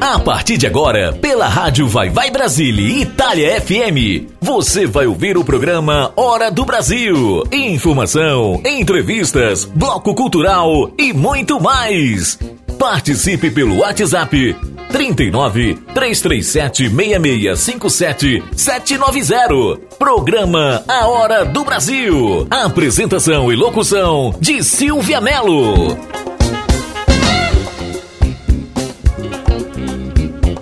A partir de agora, pela Rádio Vai Vai Brasília Itália FM, você vai ouvir o programa Hora do Brasil. Informação, entrevistas, bloco cultural e muito mais. Participe pelo WhatsApp 39 337 6657 790. Programa A Hora do Brasil. Apresentação e locução de Silvia Melo.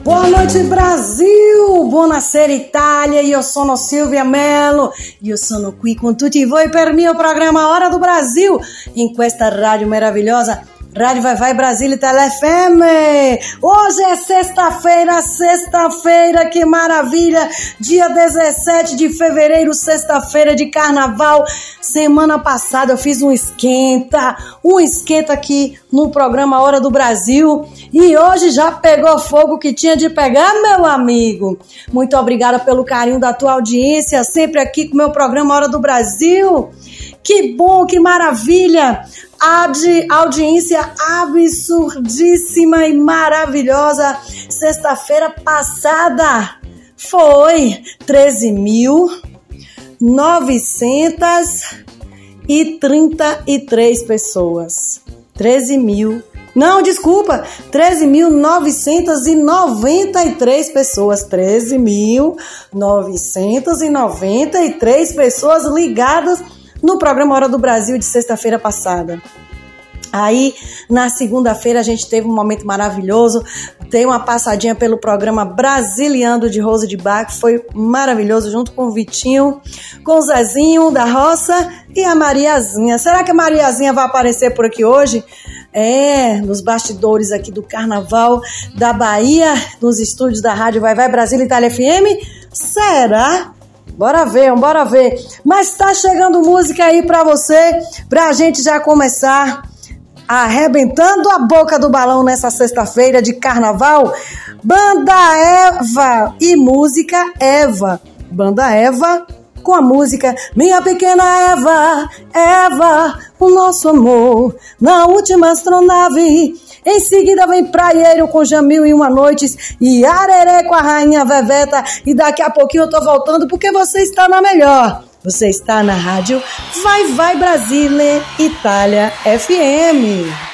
Boa noite, Brasil! Buonasera, Itália! Io sono Silvia Mello. Io sono qui con tutti voi per mio programma Hora do Brasil in questa radio meravigliosa Rádio Vai Vai Brasília FM. Hoje é sexta-feira, sexta-feira, que maravilha! Dia 17 de fevereiro, sexta-feira de carnaval. Semana passada eu fiz um esquenta, um esquenta aqui no programa Hora do Brasil e hoje já pegou fogo que tinha de pegar, meu amigo. Muito obrigada pelo carinho da tua audiência, sempre aqui com o meu programa Hora do Brasil. Que bom, que maravilha! Adi, audiência absurdíssima e maravilhosa. Sexta-feira passada foi 13.933 pessoas. 13 mil. Não, desculpa, 13.993 pessoas. 13.993 pessoas ligadas no programa Hora do Brasil de sexta-feira passada. Aí, na segunda-feira, a gente teve um momento maravilhoso. Tem uma passadinha pelo programa Brasiliando de Rose de Bar, que foi maravilhoso, junto com o Vitinho, com o Zezinho da Roça e a Mariazinha. Será que a Mariazinha vai aparecer por aqui hoje? É, nos bastidores aqui do Carnaval da Bahia, nos estúdios da Rádio Vai Vai Brasília Itália FM? Será? Bora ver, bora ver. Mas tá chegando música aí pra você, pra gente já começar arrebentando a boca do balão nessa sexta-feira de carnaval. Banda Eva e música Eva. Banda Eva com a música Minha Pequena Eva, Eva, o nosso amor na última astronave em seguida vem Praieiro com Jamil e Uma Noites e Areré com a Rainha Veveta. E daqui a pouquinho eu tô voltando porque você está na melhor. Você está na rádio Vai Vai Brasília Itália FM.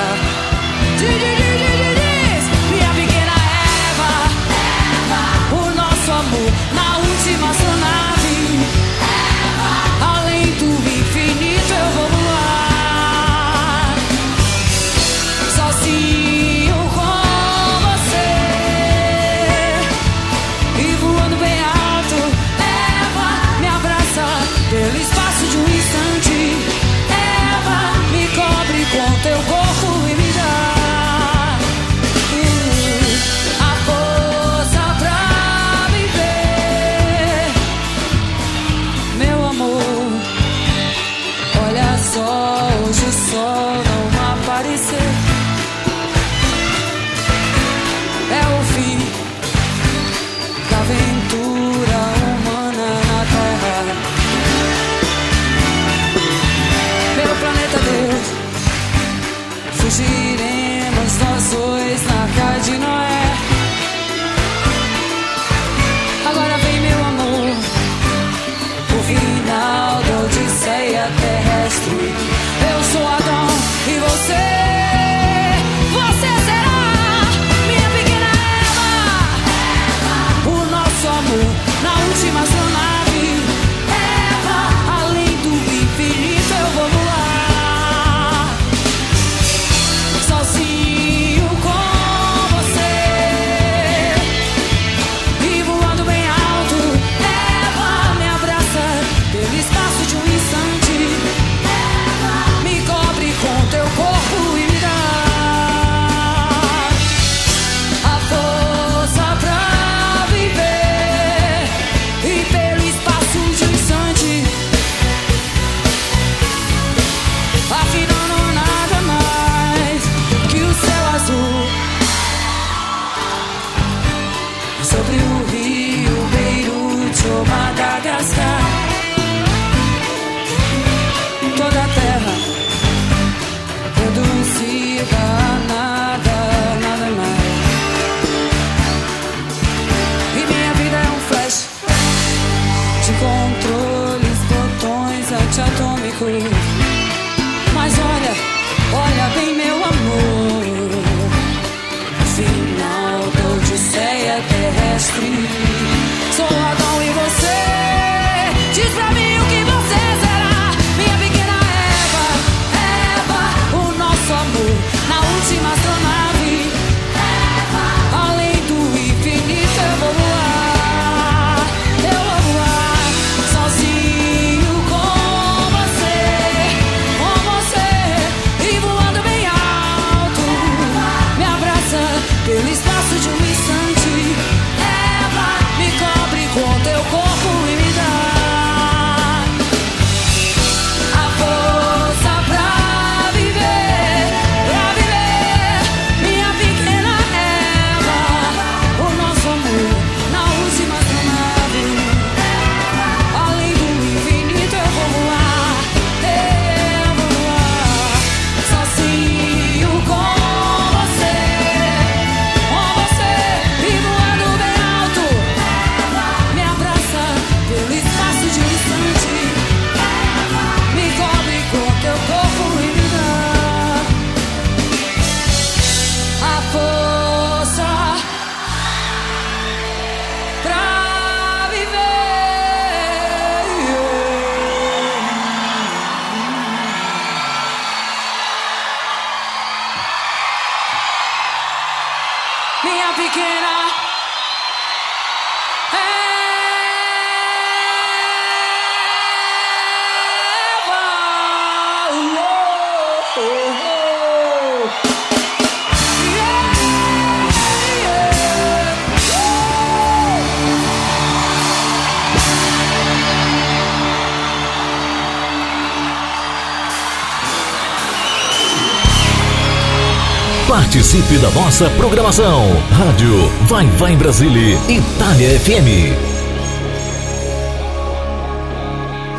Da nossa programação. Rádio Vai Vai Brasília, Itália FM.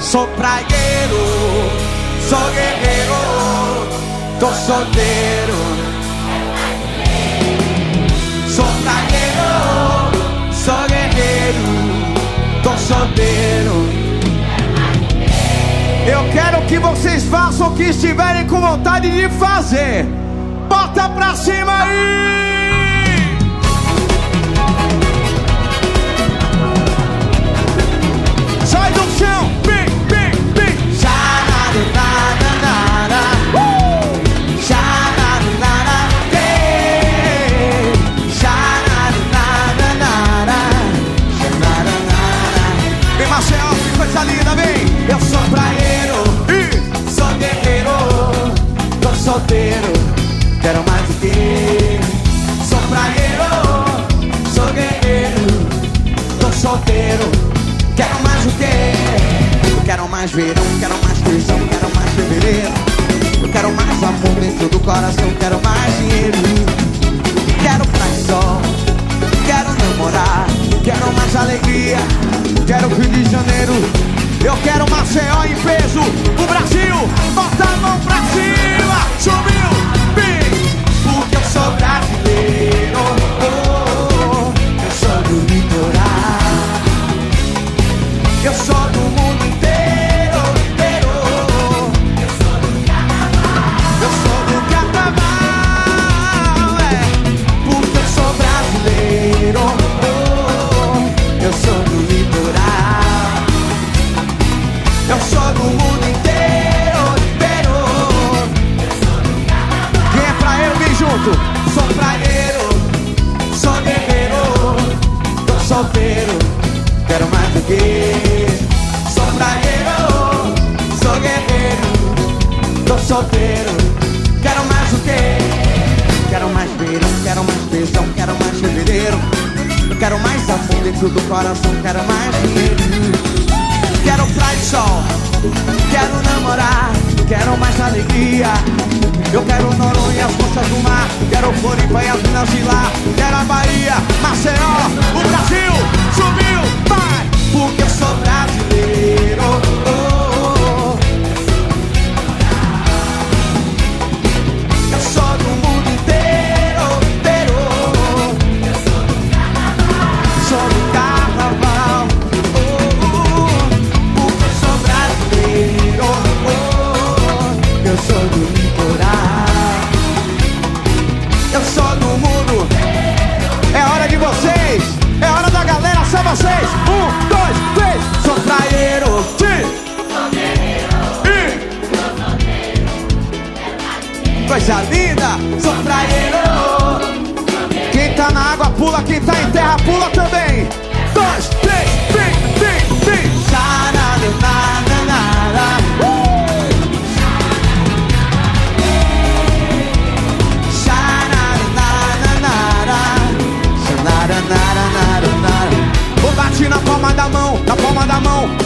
Sou praieiro, sou guerreiro, tô solteiro. Sou praieiro, sou guerreiro, tô solteiro. Eu quero que vocês façam o que estiverem com vontade de fazer. Bota pra cima aí! Sai do chão, bim, bim, bim. Xanarunanana. Uh! Xanarunana. Ei. Xanarunanana. Xanarunana. Vem, Marcel, que coisa linda, vem. Eu sou praieiro e sou guerreiro. Tô solteiro, mais. Sou praieiro, sou guerreiro. Tô solteiro, quero mais o quê? Quero mais verão, quero mais feijão, quero mais fevereiro. Eu quero mais amor dentro do coração, quero mais dinheiro. Quero e sol, quero namorar, quero mais alegria, quero Rio de Janeiro. Eu quero Maceió em peso, o Brasil, bota a mão pra cima, subiu, Sou praieiro, sou guerreiro Tô solteiro, quero mais do que Quero mais verão, quero mais beijão, quero mais fevereiro quero mais amor dentro do coração, quero mais dinheiro Quero praia e sol, quero namorar Quero mais alegria Eu quero Noronha, as forças do mar Quero Floripa e as minas de lá Quero a Bahia, Maceió, o Brasil Subiu, vai! Porque eu sou brasileiro oh. coisa linda. Sou praieiro. Quem tá na água pula, quem tá em terra pula também. Dois, três, vem, vem, vem. Já na deu nada, nada. Nara, nara, nara. Vou bater na palma da mão, na palma da mão.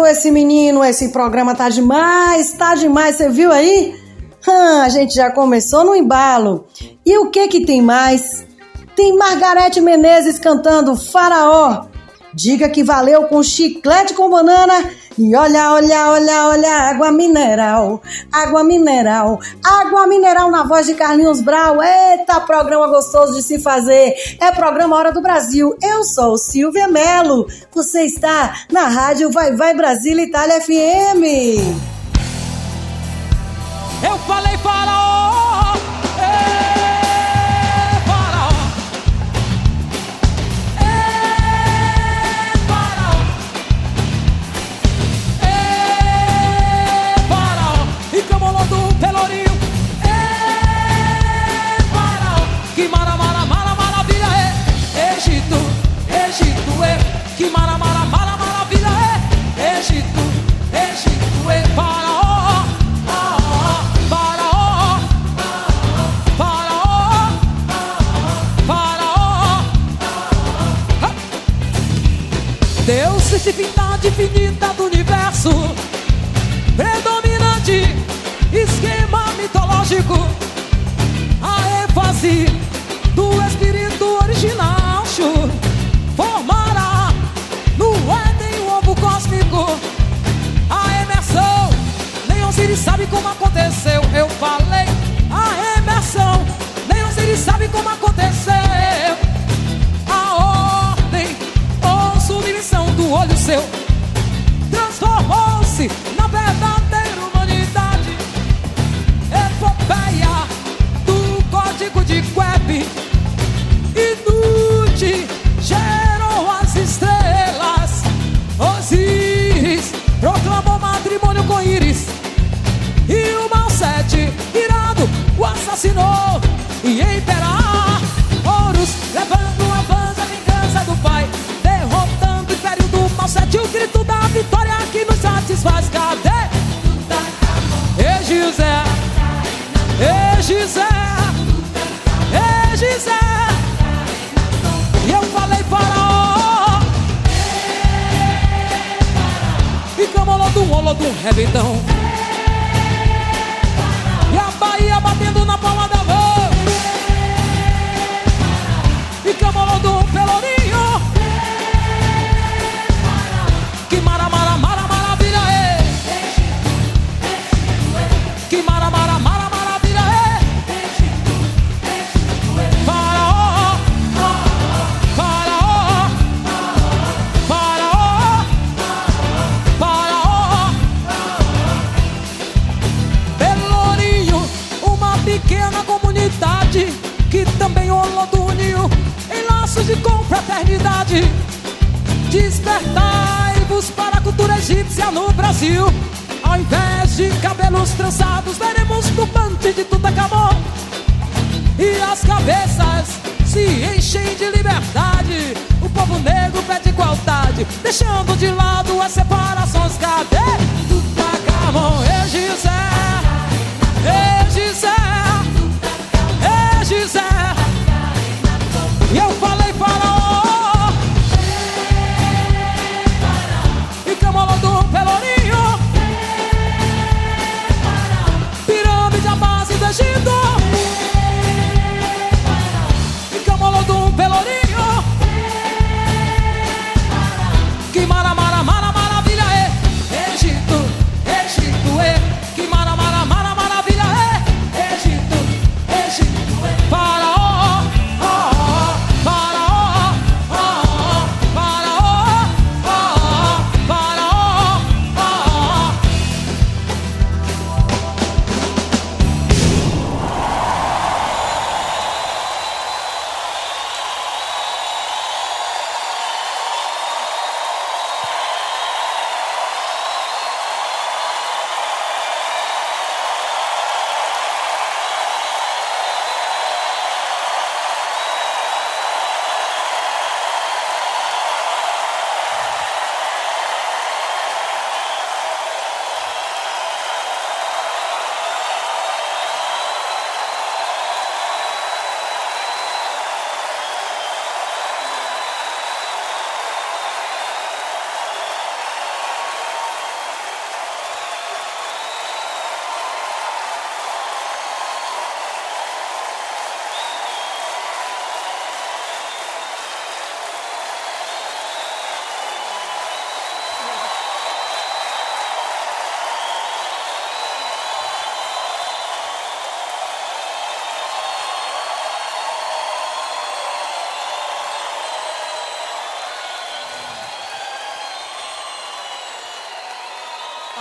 Boa esse menino, esse programa tá demais, tá demais, você viu aí? A gente já começou no embalo. E o que que tem mais? Tem Margarete Menezes cantando Faraó. Diga que valeu com chiclete com banana e olha, olha, olha, olha, água mineral, água mineral, água mineral na voz de Carlinhos Brau. Eita, programa gostoso de se fazer. É programa Hora do Brasil. Eu sou Silvia Melo. Você está na rádio Vai Vai Brasília Itália FM. Eu falei faraó. Divindade infinita do universo, seu transformou-se na verdadeira humanidade. Epopeia do código de e Nude gerou as estrelas. Osíris proclamou matrimônio com Íris e o Malsete irado o assassinou e imperar e José, e José. E eu falei faraó. E camolodum, olodum, rebentão. E a Bahia batendo na palma da mão. De confraternidade. Despertai-vos para a cultura egípcia no Brasil. Ao invés de cabelos trançados, veremos turbante de Tutankhamon. E as cabeças se enchem de liberdade. O povo negro pede igualdade, deixando de lado as separações. Cadê Tutankhamon? E Gisé, e Gisé, e eu falei.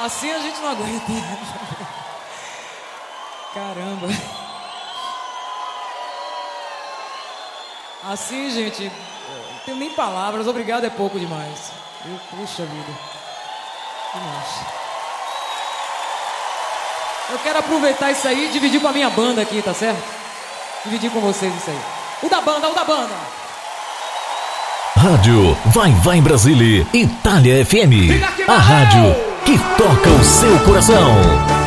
Assim a gente não aguenta. Caramba. Assim, gente, não tenho nem palavras. Obrigado é pouco demais. Eu, puxa vida. Demais. Eu quero aproveitar isso aí e dividir com a minha banda aqui, tá certo? Dividir com vocês isso aí. O da banda, o da banda. Rádio Vai Vai Brasília, Itália FM. A rádio que toca o seu coração.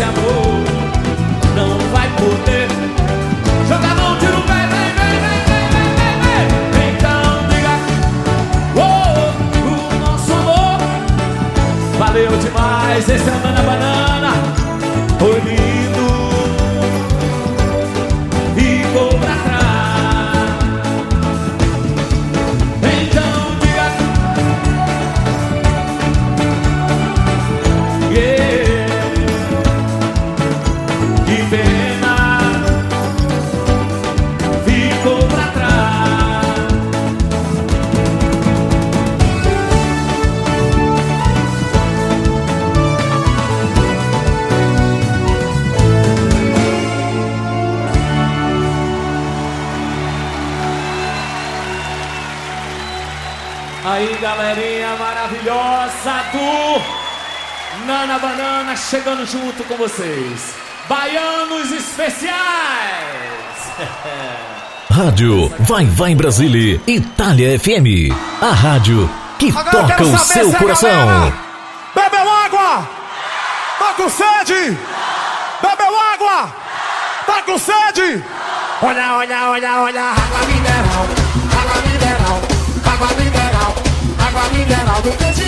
Esse amor não vai poder jogar mão, tira o pé, vem, vem, vem, vem, vem, vem, vem. Então diga, oh, o nosso amor valeu demais. Esse é o Nana Banana, do Nana Banana chegando junto com vocês. Baianos especiais. Rádio Vai Vai Brasília, Itália FM. A rádio que Agora toca o seu coração. galera Bebeu água? Tá com sede? Bebeu água? Tá com sede? Olha, olha, olha, olha, água mineral, água mineral, água mineral, água mineral do Candial.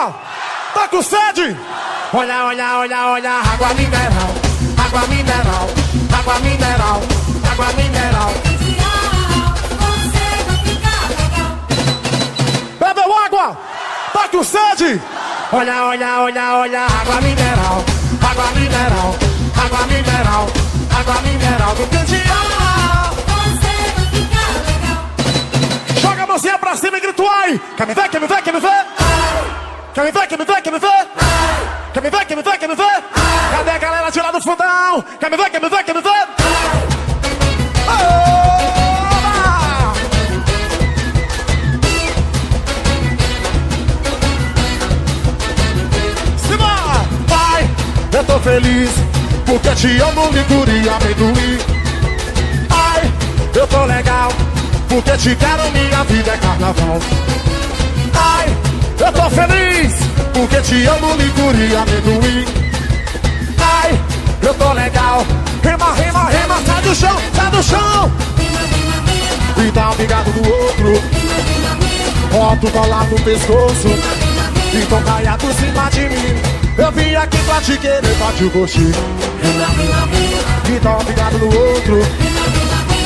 Tá com sede? Olha, olha, olha, olha, água mineral, água mineral, água mineral, água mineral. Você vai ficar legal. Bebeu água? Tá com sede? Olha, olha, olha, olha, água mineral, água mineral, água mineral, água mineral do Candial. Você vai ficar legal. Joga a mãozinha pra cima e grita ai! Quer me ver, quer me ver, quer me ver? Quer me ver, quer me ver, quer me ver? Quer me ver, quer me ver, quer me ver? Cadê a galera de lá do fundão? Quer me ver, quer me ver, quer me ver? Oba! Pai, eu tô feliz porque te amo, licor e amendoim. Ai, eu tô legal, porque te quero, minha vida é carnaval. Eu tô feliz, porque te amo, e amendoim. Ai, eu tô legal, rima, rima, rima, sai do chão, sai do chão. E dá um bigado do outro, bota o colar no pescoço. Então caia por cima de mim. Eu vim aqui pra te querer, pra te curtir. E dá um bigado no outro.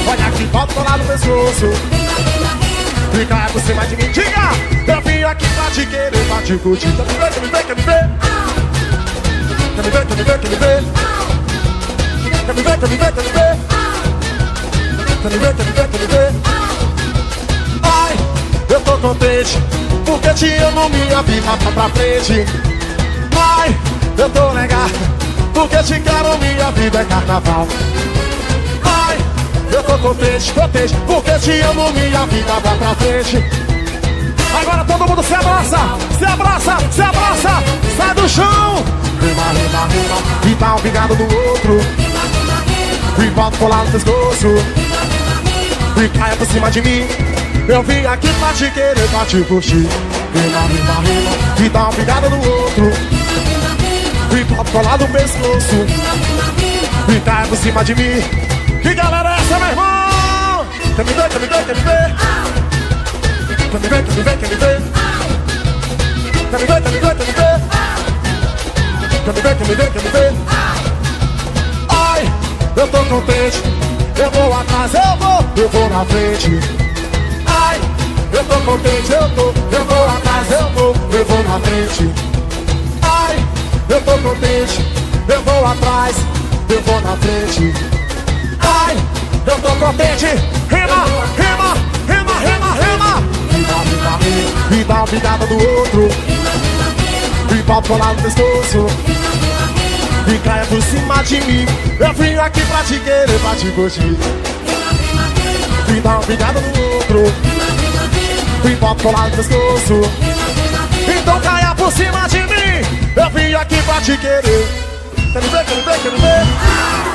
Olha aqui, bota o colar no pescoço. Caia por cima de mim. Diga! Eu vim aqui pra te querer, pra te curtir. Quer me ver, quer me ver, quer me ver? Quer me ver, quer me ver, quer me ver? Quer me ver, quer me ver, quer me ver? Quer me ver, quer me ver, quer me ver? Ai, eu tô contente Porque te amo, minha vida tá pra frente Ai, eu tô legal Porque te quero, minha vida é carnaval eu tô contente, contente Porque te amo, minha vida vai pra frente Agora todo mundo se abraça, se abraça, se abraça Sai do chão Rima, rima, rima E dá um pingado no outro E bota colar no pescoço e caia por cima de mim. Eu vim aqui pra te querer, pra te curtir. Rima, rima, rima, e dá uma pegada no outro. E pode colar no pescoço. E caia por cima de mim. Quer me ver, quer me ver, quer me ver? Quer me ver, quer me ver, quer me ver? Quer me ver, quer me ver, quer me ver? Quer me ver, quer me ver, quer me ver? Ai, eu tô contente. Eu vou atrás, eu vou, eu vou na frente. Ai, eu tô contente, eu tô, eu vou atrás, eu vou, eu vou na frente. Ai, eu tô contente, eu vou atrás, eu vou na frente. Ai, eu tô contente, rima, rima. Rima, rima, rima, e dá uma pegada do outro. E pode colar no pescoço e caia por cima de mim. Eu vim aqui pra te querer, pra te curtir. E dá uma pegada no outro. E bota colar no pescoço. Então caia por cima de mim. Eu vim aqui pra te querer. Quer me ver, quer me ver, quer me ver?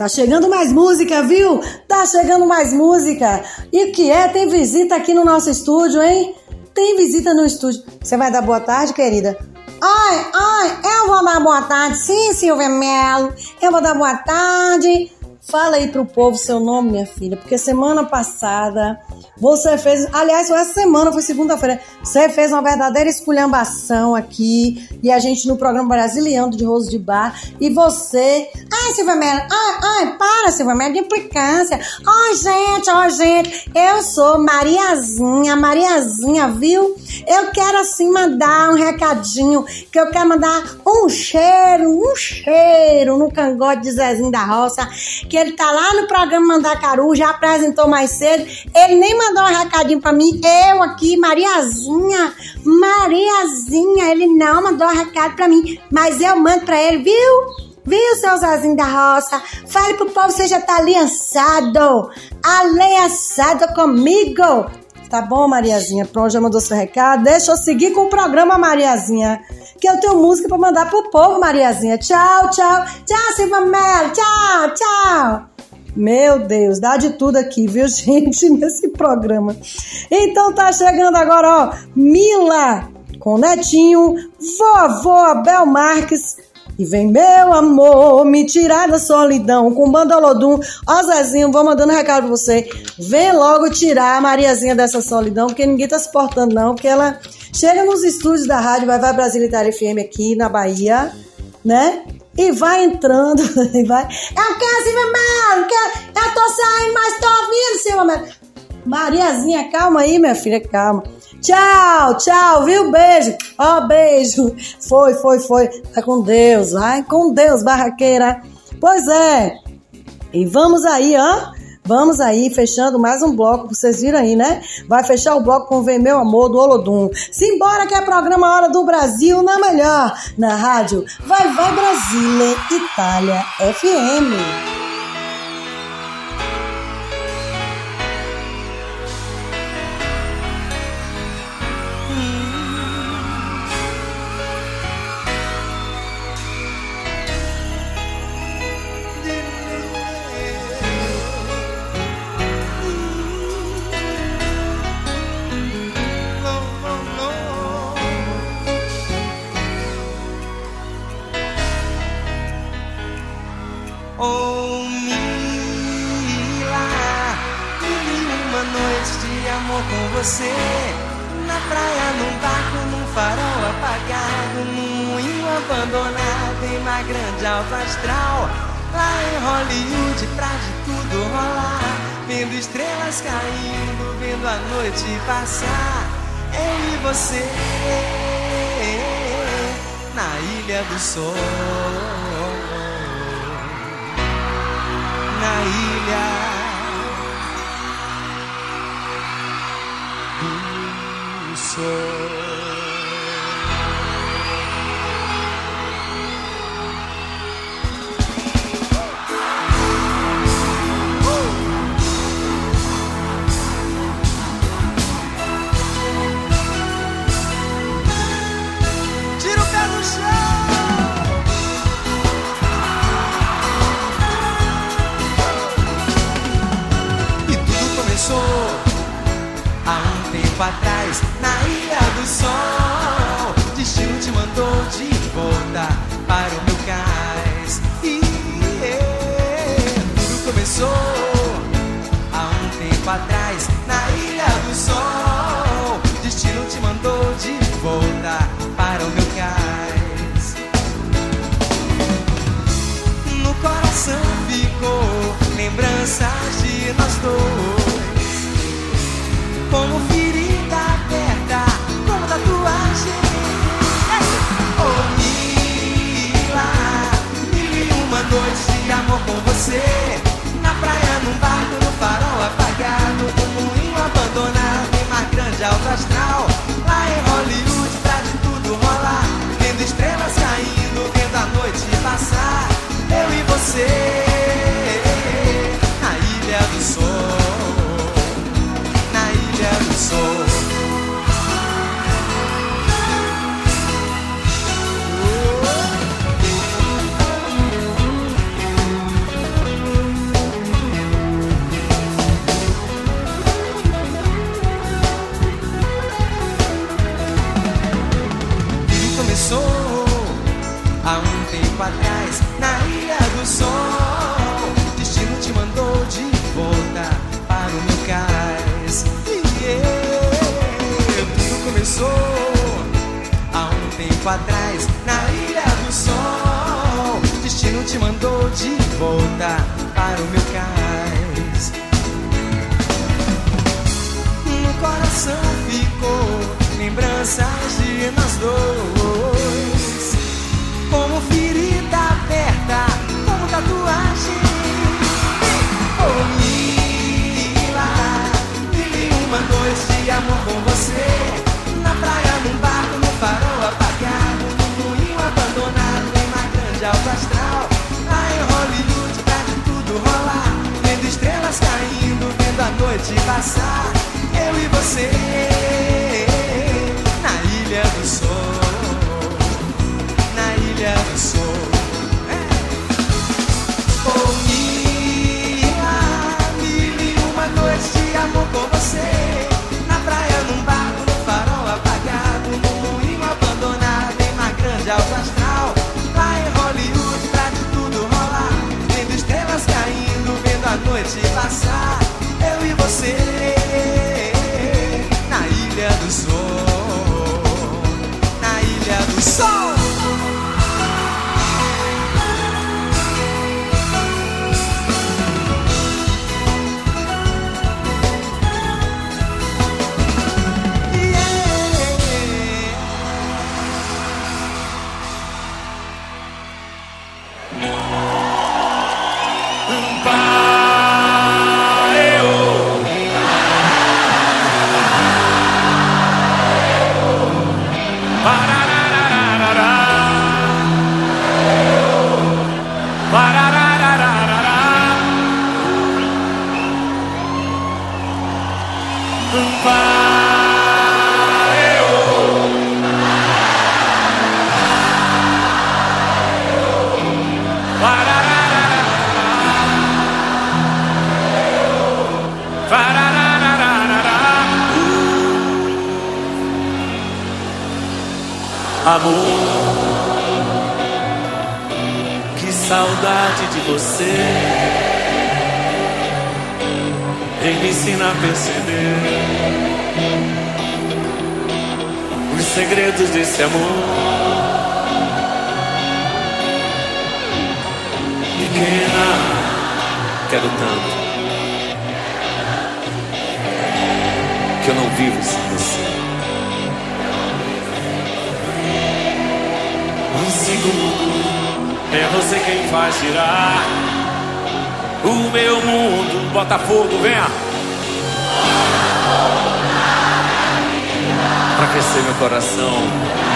Tá chegando mais música, viu? Tá chegando mais música. E o que é? Tem visita aqui no nosso estúdio, hein? Tem visita no estúdio. Você vai dar boa tarde, querida? Ai, ai, eu vou dar boa tarde, sim, Silvia Melo. Eu vou dar boa tarde. Fala aí pro povo seu nome, minha filha, porque semana passada você fez, aliás, foi essa semana, foi segunda-feira, você fez uma verdadeira esculhambação aqui e a gente no programa Brasiliano de Roso de Bar e você, ai, Silvia Melo, ai, ai, para, Silvia Melo, de implicância. Ai, gente, ai, gente, eu sou Mariazinha, Mariazinha, viu? Eu quero assim mandar um recadinho, que eu quero mandar um cheiro, um cheiro no cangote de Zezinho da Roça, que ele tá lá no programa Mandacaru, já apresentou mais cedo. Ele nem mandou um recadinho pra mim. Eu aqui, Mariazinha, Mariazinha, ele não mandou um recado pra mim, mas eu mando pra ele, viu? Viu, seu Zezinho da Roça? Fale pro povo, você já tá aliançado, aliançado comigo. Tá bom, Mariazinha? Pronto, já mandou seu recado. Deixa eu seguir com o programa, Mariazinha. Que eu tenho música pra mandar pro povo, Mariazinha. Tchau, tchau. Tchau, Silva Melo. Tchau, tchau. Meu Deus, dá de tudo aqui, viu, gente, nesse programa. Então tá chegando agora, ó, Mila com Netinho, vovô Abel Marques. E vem meu amor me tirar da solidão com Bandolodum. Ó Zezinho, vou mandando um recado pra você. Vem logo tirar a Mariazinha dessa solidão, porque ninguém tá suportando não, porque ela chega nos estúdios da rádio Vai Vai Brasil Itália FM aqui na Bahia, né? E vai entrando, e vai. Eu quero Silvia Melo, quero... eu tô saindo, mas tô ouvindo, Silvia Melo. Mariazinha, calma aí, minha filha, calma. Tchau, tchau, viu? Beijo. Ó, beijo. Foi, foi, foi. Vai com Deus, vai com Deus, barraqueira. Pois é. E vamos aí, ó. Vamos aí, fechando mais um bloco, vocês viram aí, né? Vai fechar o bloco com Vem Meu Amor, do Olodum. Simbora que é programa Hora do Brasil na melhor, na rádio Vai Vai Brasília, Itália FM. Apagado, moinho abandonado em uma grande alta astral. Lá em Hollywood, pra de tudo rolar. Vendo estrelas caindo, vendo a noite passar. Eu e você na ilha do sol. Na ilha do na Ilha do Sol. Destino te mandou de volta para o meu cais. E é, tudo começou há um tempo atrás na Ilha do Sol. Destino te mandou de volta para o meu cais. No coração ficou lembranças de nós dois. Como e noites de amor com você. Na praia, num barco, no farol apagado, no moinho abandonado, em mar grande, alto astral. Lá em Hollywood, pra de tudo rolar. Vendo estrelas caindo, vendo a noite passar. Eu e você, na ilha do sol. Na ilha do sol. você. Ele me ensina a perceber os segredos desse amor. Pequena, quero tanto que eu não vivo quem faz girar o meu mundo. Botafogo, venha! Pra aquecer meu coração.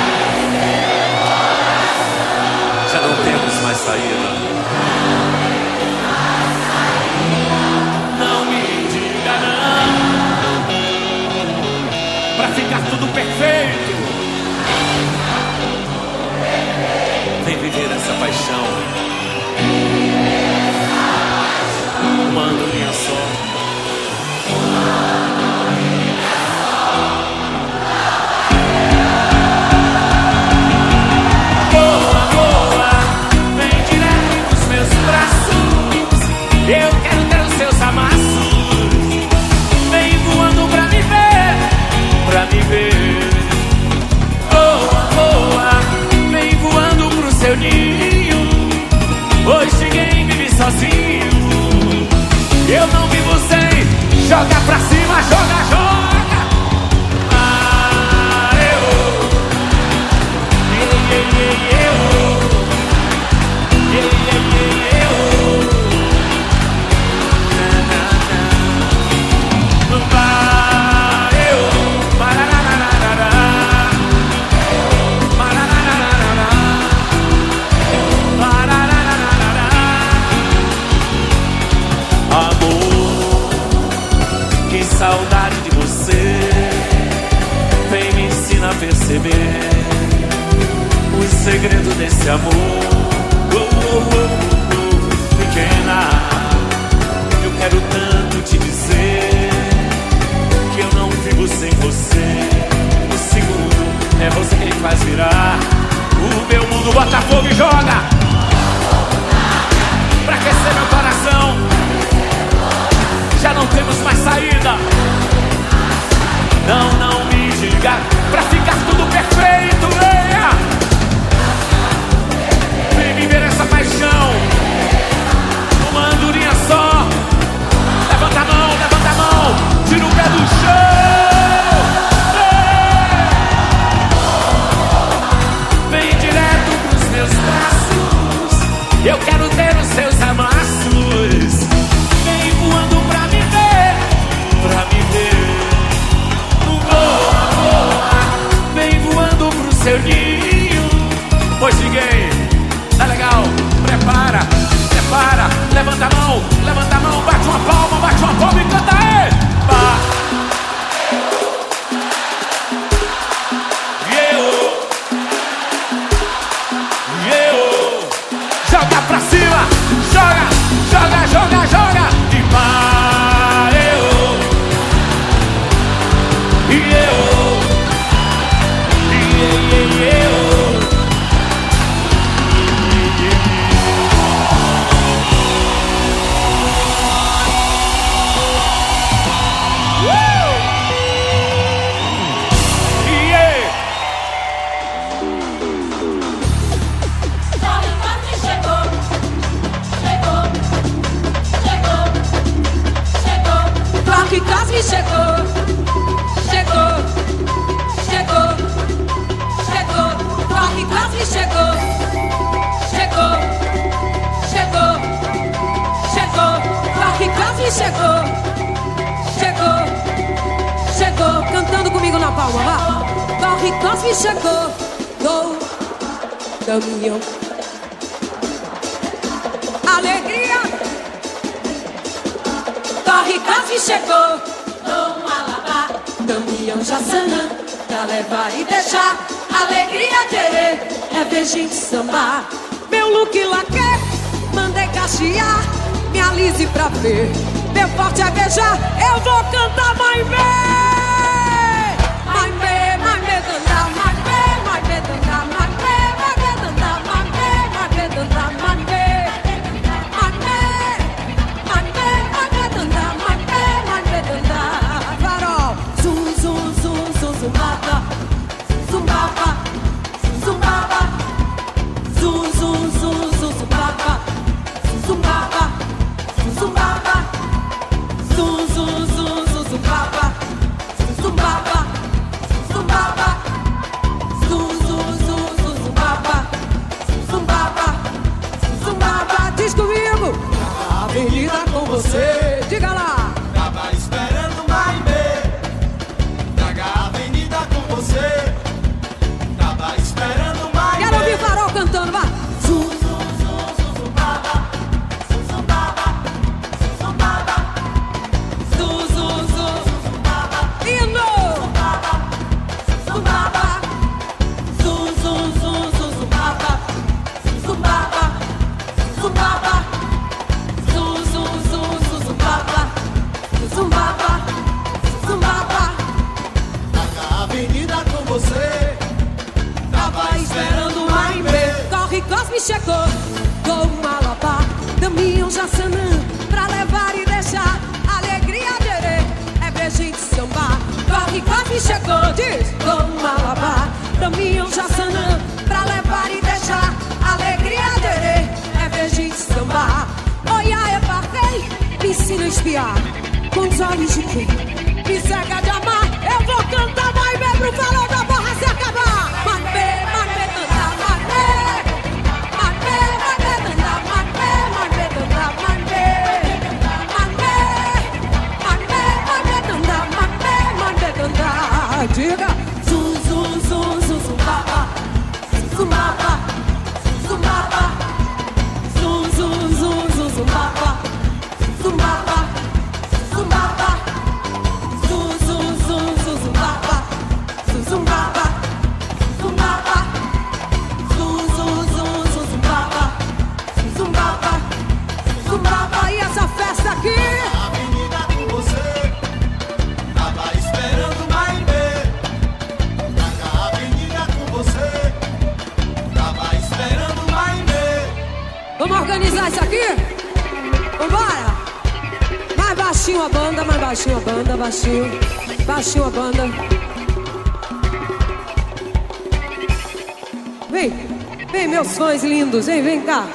Lindos, vem, vem cá.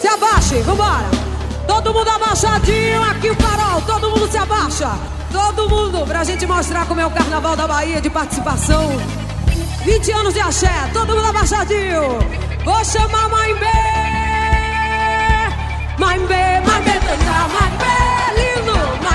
Se abaixem, vambora! Todo mundo abaixadinho, aqui o farol, todo mundo se abaixa. Todo mundo, pra gente mostrar como é o Carnaval da Bahia de participação. 20 anos de axé, todo mundo abaixadinho. Vou chamar Mãe B. Mãe B, Mãe B, Mãe B, lindo. Mãe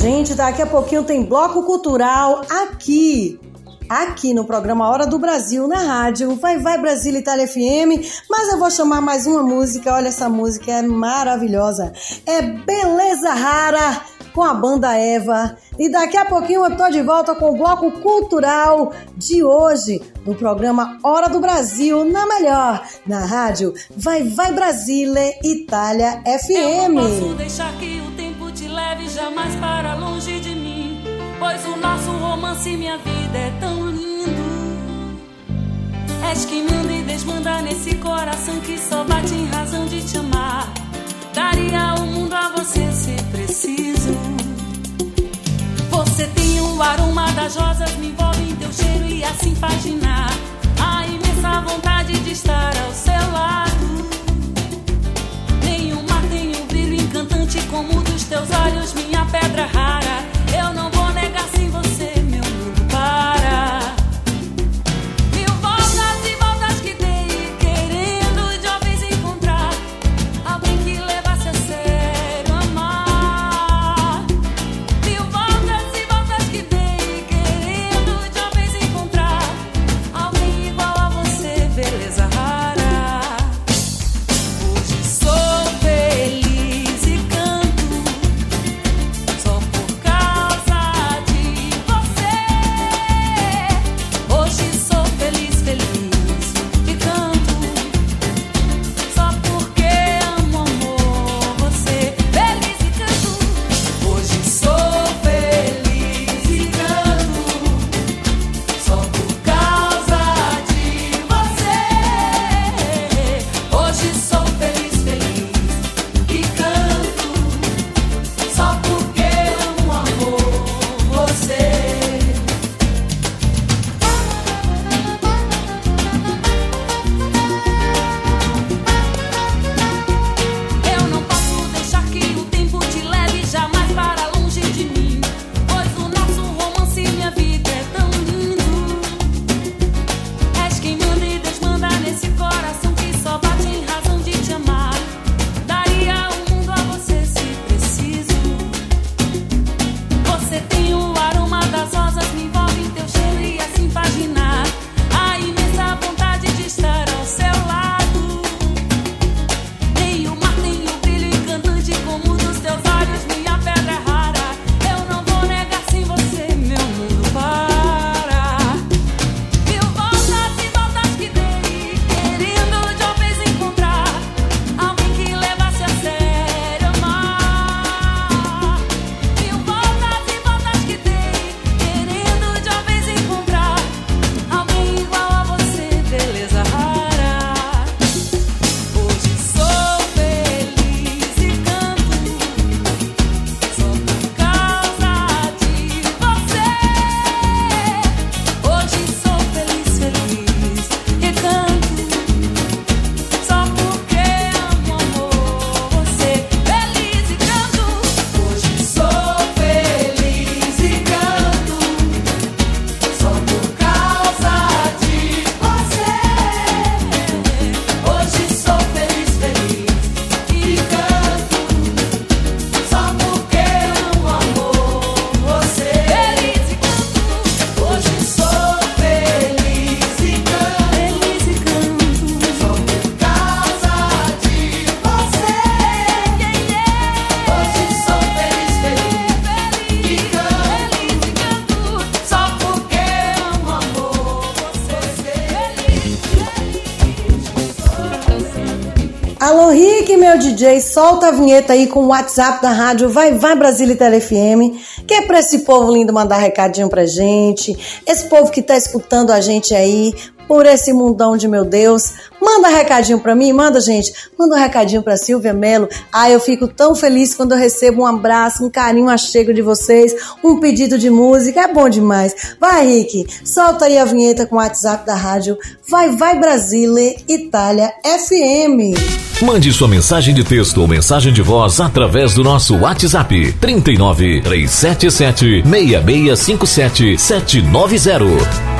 Gente, daqui a pouquinho tem bloco cultural aqui. Aqui no programa Hora do Brasil, na rádio Vai Vai Brasil Itália FM. Mas eu vou chamar mais uma música. Olha, essa música é maravilhosa. É Beleza Rara com a banda Eva. E daqui a pouquinho eu tô de volta com o bloco cultural de hoje do programa Hora do Brasil, na melhor, na rádio Vai Vai Brasile Itália FM. Leve jamais para longe de mim. Pois o nosso romance e minha vida é tão lindo. És que manda e desmanda nesse coração que só bate em razão de te amar. Daria o mundo a você se preciso. Você tem o aroma das rosas, me envolve em teu cheiro e assim paginar. A imensa vontade de estar ao seu lado. Como dos teus olhos, minha pedra rara. Eu não vou DJ, solta a vinheta aí com o WhatsApp da rádio Vai Vai Brasília e FM, que é pra esse povo lindo mandar recadinho pra gente, esse povo que tá escutando a gente aí, por esse mundão de meu Deus. Manda recadinho para mim, manda gente, manda um recadinho para Silvia Melo. Ah, eu fico tão feliz quando eu recebo um abraço, um carinho, um achego de vocês, um pedido de música, é bom demais. Vai, Rick, solta aí a vinheta com o WhatsApp da rádio Vai Vai Brasília Itália FM. Mande sua mensagem de texto ou mensagem de voz através do nosso WhatsApp 39 377 6657 790.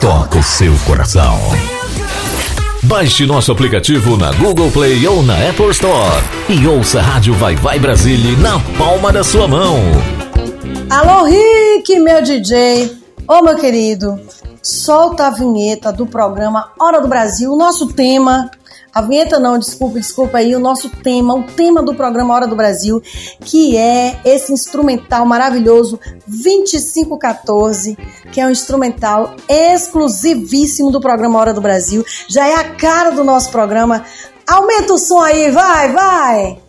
toca o seu coração. Baixe nosso aplicativo na Google Play ou na Apple Store e ouça a Rádio Vai Vai Brasília na palma da sua mão. Alô, Rick, meu DJ. Ô, meu querido, solta a vinheta do programa Hora do Brasil. Nosso tema a vinheta não, desculpa, desculpa aí, o nosso tema, o tema do programa Hora do Brasil, que é esse instrumental maravilhoso 2514, que é um instrumental exclusivíssimo do programa Hora do Brasil. Já é a cara do nosso programa. Aumenta o som aí, vai, vai!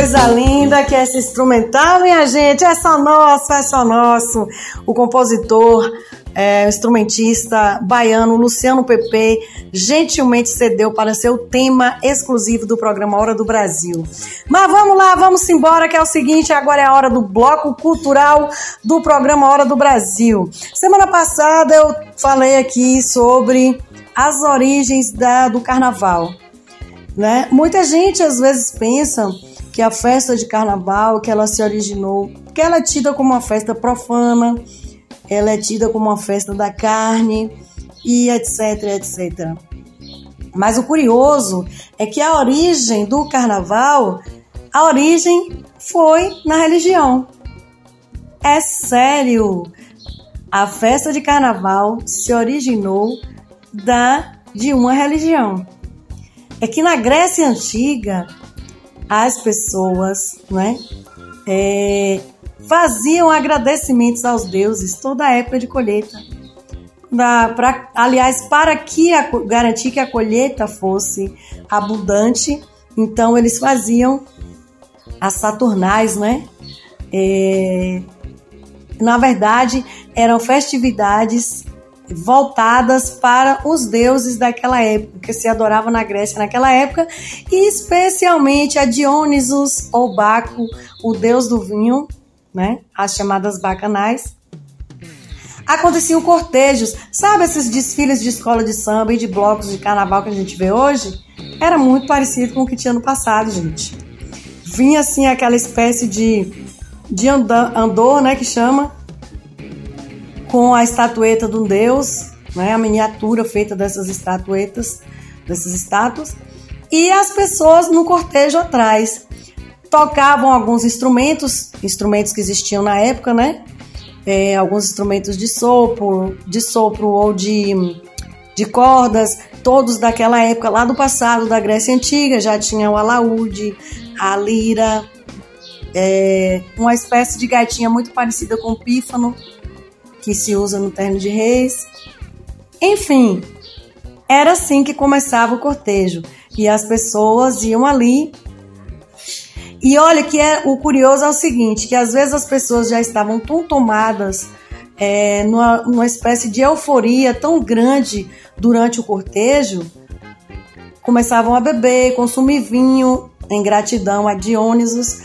Coisa linda que é esse instrumental, minha gente. É só nosso, é só nosso. O compositor, é, instrumentista baiano Luciano Pepe gentilmente cedeu para ser o tema exclusivo do programa Hora do Brasil. Mas vamos lá, vamos embora, que é o seguinte: agora é a hora do bloco cultural do programa Hora do Brasil. Semana passada eu falei aqui sobre as origens da, do carnaval. Né? Muita gente às vezes pensa que a festa de carnaval, que ela se originou, que ela é tida como uma festa profana, ela é tida como uma festa da carne e etc, etc. Mas o curioso é que a origem do carnaval, a origem foi na religião. É sério. A festa de carnaval se originou da de uma religião é que na Grécia Antiga as pessoas né, é, faziam agradecimentos aos deuses toda a época de colheita. Da, pra, aliás, para que a, garantir que a colheita fosse abundante, então eles faziam as saturnais, né? É, na verdade, eram festividades voltadas para os deuses daquela época, que se adorava na Grécia naquela época, e especialmente a Dionisos ou Baco, o deus do vinho, né? as chamadas bacanais. Aconteciam cortejos, sabe esses desfiles de escola de samba e de blocos de carnaval que a gente vê hoje? Era muito parecido com o que tinha no passado, gente. Vinha assim aquela espécie de, de andor, né, que chama, com a estatueta de um deus, né, a miniatura feita dessas estatuetas, dessas estátuas, e as pessoas no cortejo atrás. Tocavam alguns instrumentos, instrumentos que existiam na época, né? É, alguns instrumentos de sopro, de sopro ou de, de cordas, todos daquela época lá do passado da Grécia Antiga, já tinha o alaúde, a lira, é, uma espécie de gaitinha muito parecida com o pífano, que se usa no terno de reis. Enfim, era assim que começava o cortejo. E as pessoas iam ali. E olha que é, o curioso é o seguinte, que às vezes as pessoas já estavam tão tomadas é, numa, numa espécie de euforia tão grande durante o cortejo, começavam a beber, consumir vinho em gratidão a Dionisos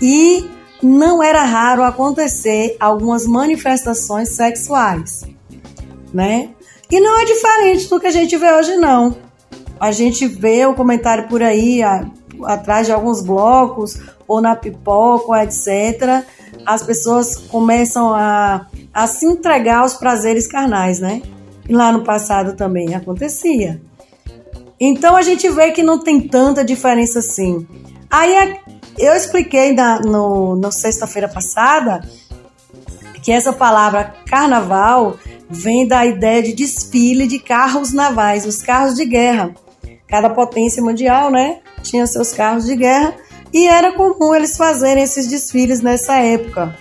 e não era raro acontecer algumas manifestações sexuais, né? E não é diferente do que a gente vê hoje, não. a gente vê o comentário por aí, a- atrás de alguns blocos, ou na pipoca, etc., as pessoas começam a, a se entregar aos prazeres carnais, né? E lá no passado também acontecia. Então a gente vê que não tem tanta diferença assim. Aí a- eu expliquei na, no, sexta-feira passada que essa palavra carnaval vem da ideia de desfile de carros navais, os carros de guerra. Cada potência mundial, né, tinha seus carros de guerra e era comum eles fazerem esses desfiles nessa época.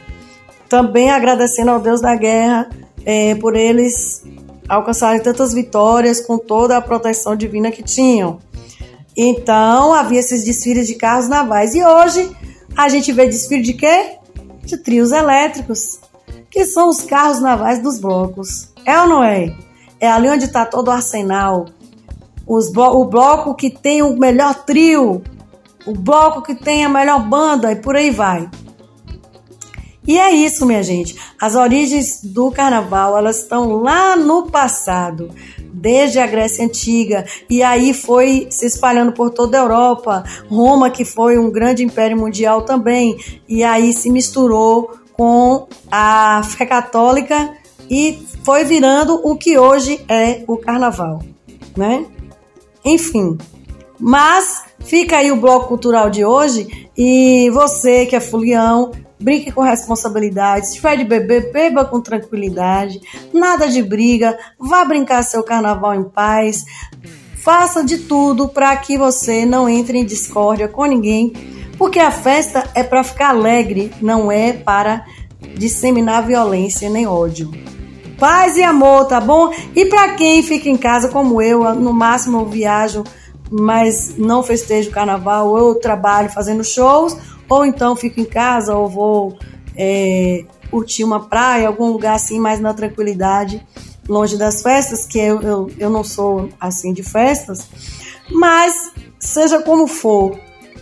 Também agradecendo ao Deus da guerra eh, por eles alcançarem tantas vitórias com toda a proteção divina que tinham. Então havia esses desfiles de carros navais e hoje a gente vê desfile de quê? De trios elétricos que são os carros navais dos blocos. É ou não é? É ali onde está todo o arsenal. Blo- o bloco que tem o melhor trio, o bloco que tem a melhor banda e por aí vai. E é isso, minha gente. As origens do carnaval, elas estão lá no passado, desde a Grécia Antiga, e aí foi se espalhando por toda a Europa. Roma, que foi um grande império mundial também, e aí se misturou com a fé católica e foi virando o que hoje é o carnaval, né? Enfim, mas fica aí o bloco cultural de hoje e você que é fulião, brinque com responsabilidade. Se tiver de beber, beba com tranquilidade. Nada de briga. Vá brincar seu carnaval em paz. Faça de tudo para que você não entre em discórdia com ninguém, porque a festa é para ficar alegre, não é para disseminar violência nem ódio. Paz e amor, tá bom? E para quem fica em casa como eu, no máximo eu viajo, mas não festejo o carnaval, eu trabalho fazendo shows, ou então fico em casa, ou vou é, curtir uma praia, algum lugar assim, mais na tranquilidade, longe das festas, que eu, eu, eu não sou assim de festas, mas seja como for,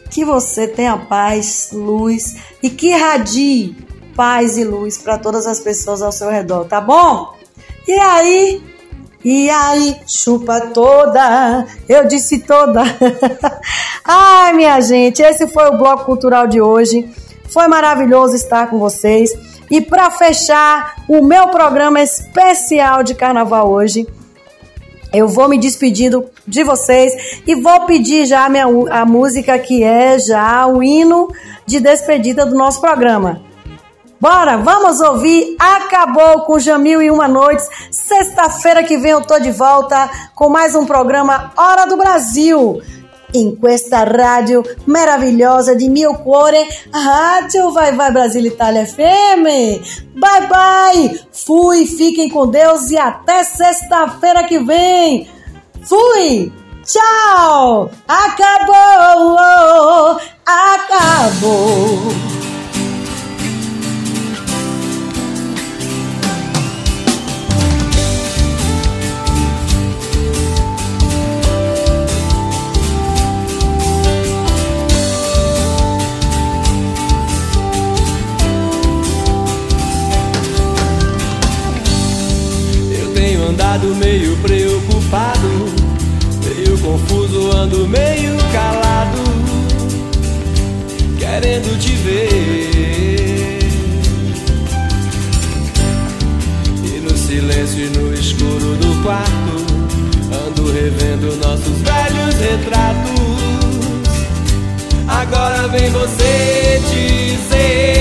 que você tenha paz, luz e que irradie paz e luz para todas as pessoas ao seu redor, tá bom? E aí? E aí, chupa toda, eu disse toda. Ai, minha gente, esse foi o bloco cultural de hoje. Foi maravilhoso estar com vocês. E para fechar o meu programa especial de carnaval hoje, eu vou me despedindo de vocês e vou pedir já a, minha, a música que é já o hino de despedida do nosso programa. Bora, vamos ouvir Acabou com Jamil e Uma Noites. Sexta-feira que vem eu tô de volta com mais um programa Hora do Brasil. Em questa rádio maravilhosa de mio cuore, Rádio Vai Vai Brasil Itália FM. Bye bye, fui, fiquem com Deus e até sexta-feira que vem. Fui, tchau, acabou, acabou. Meio preocupado, meio confuso, ando meio calado, querendo te ver. E no silêncio e no escuro do quarto, ando revendo nossos velhos retratos. Agora vem você dizer: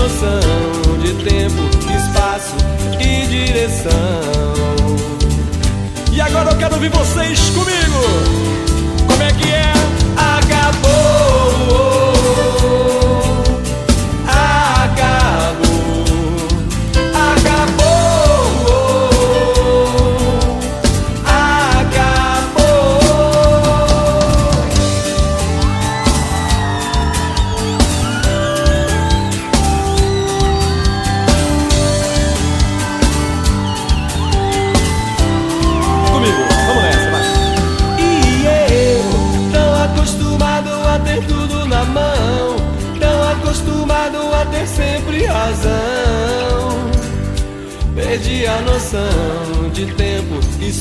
noção de tempo, espaço e direção. E agora eu quero ouvir vocês comigo. Como é que é? Acabou.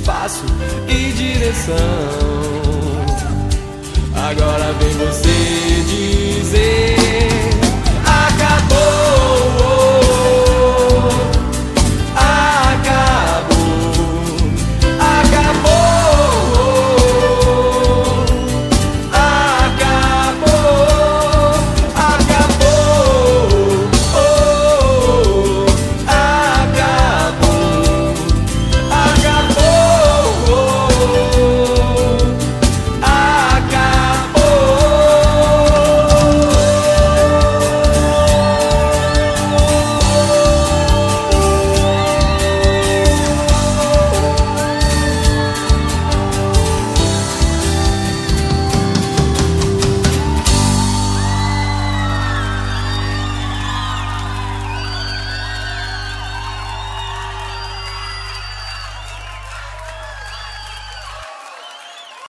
Espaço e direção. Agora vem você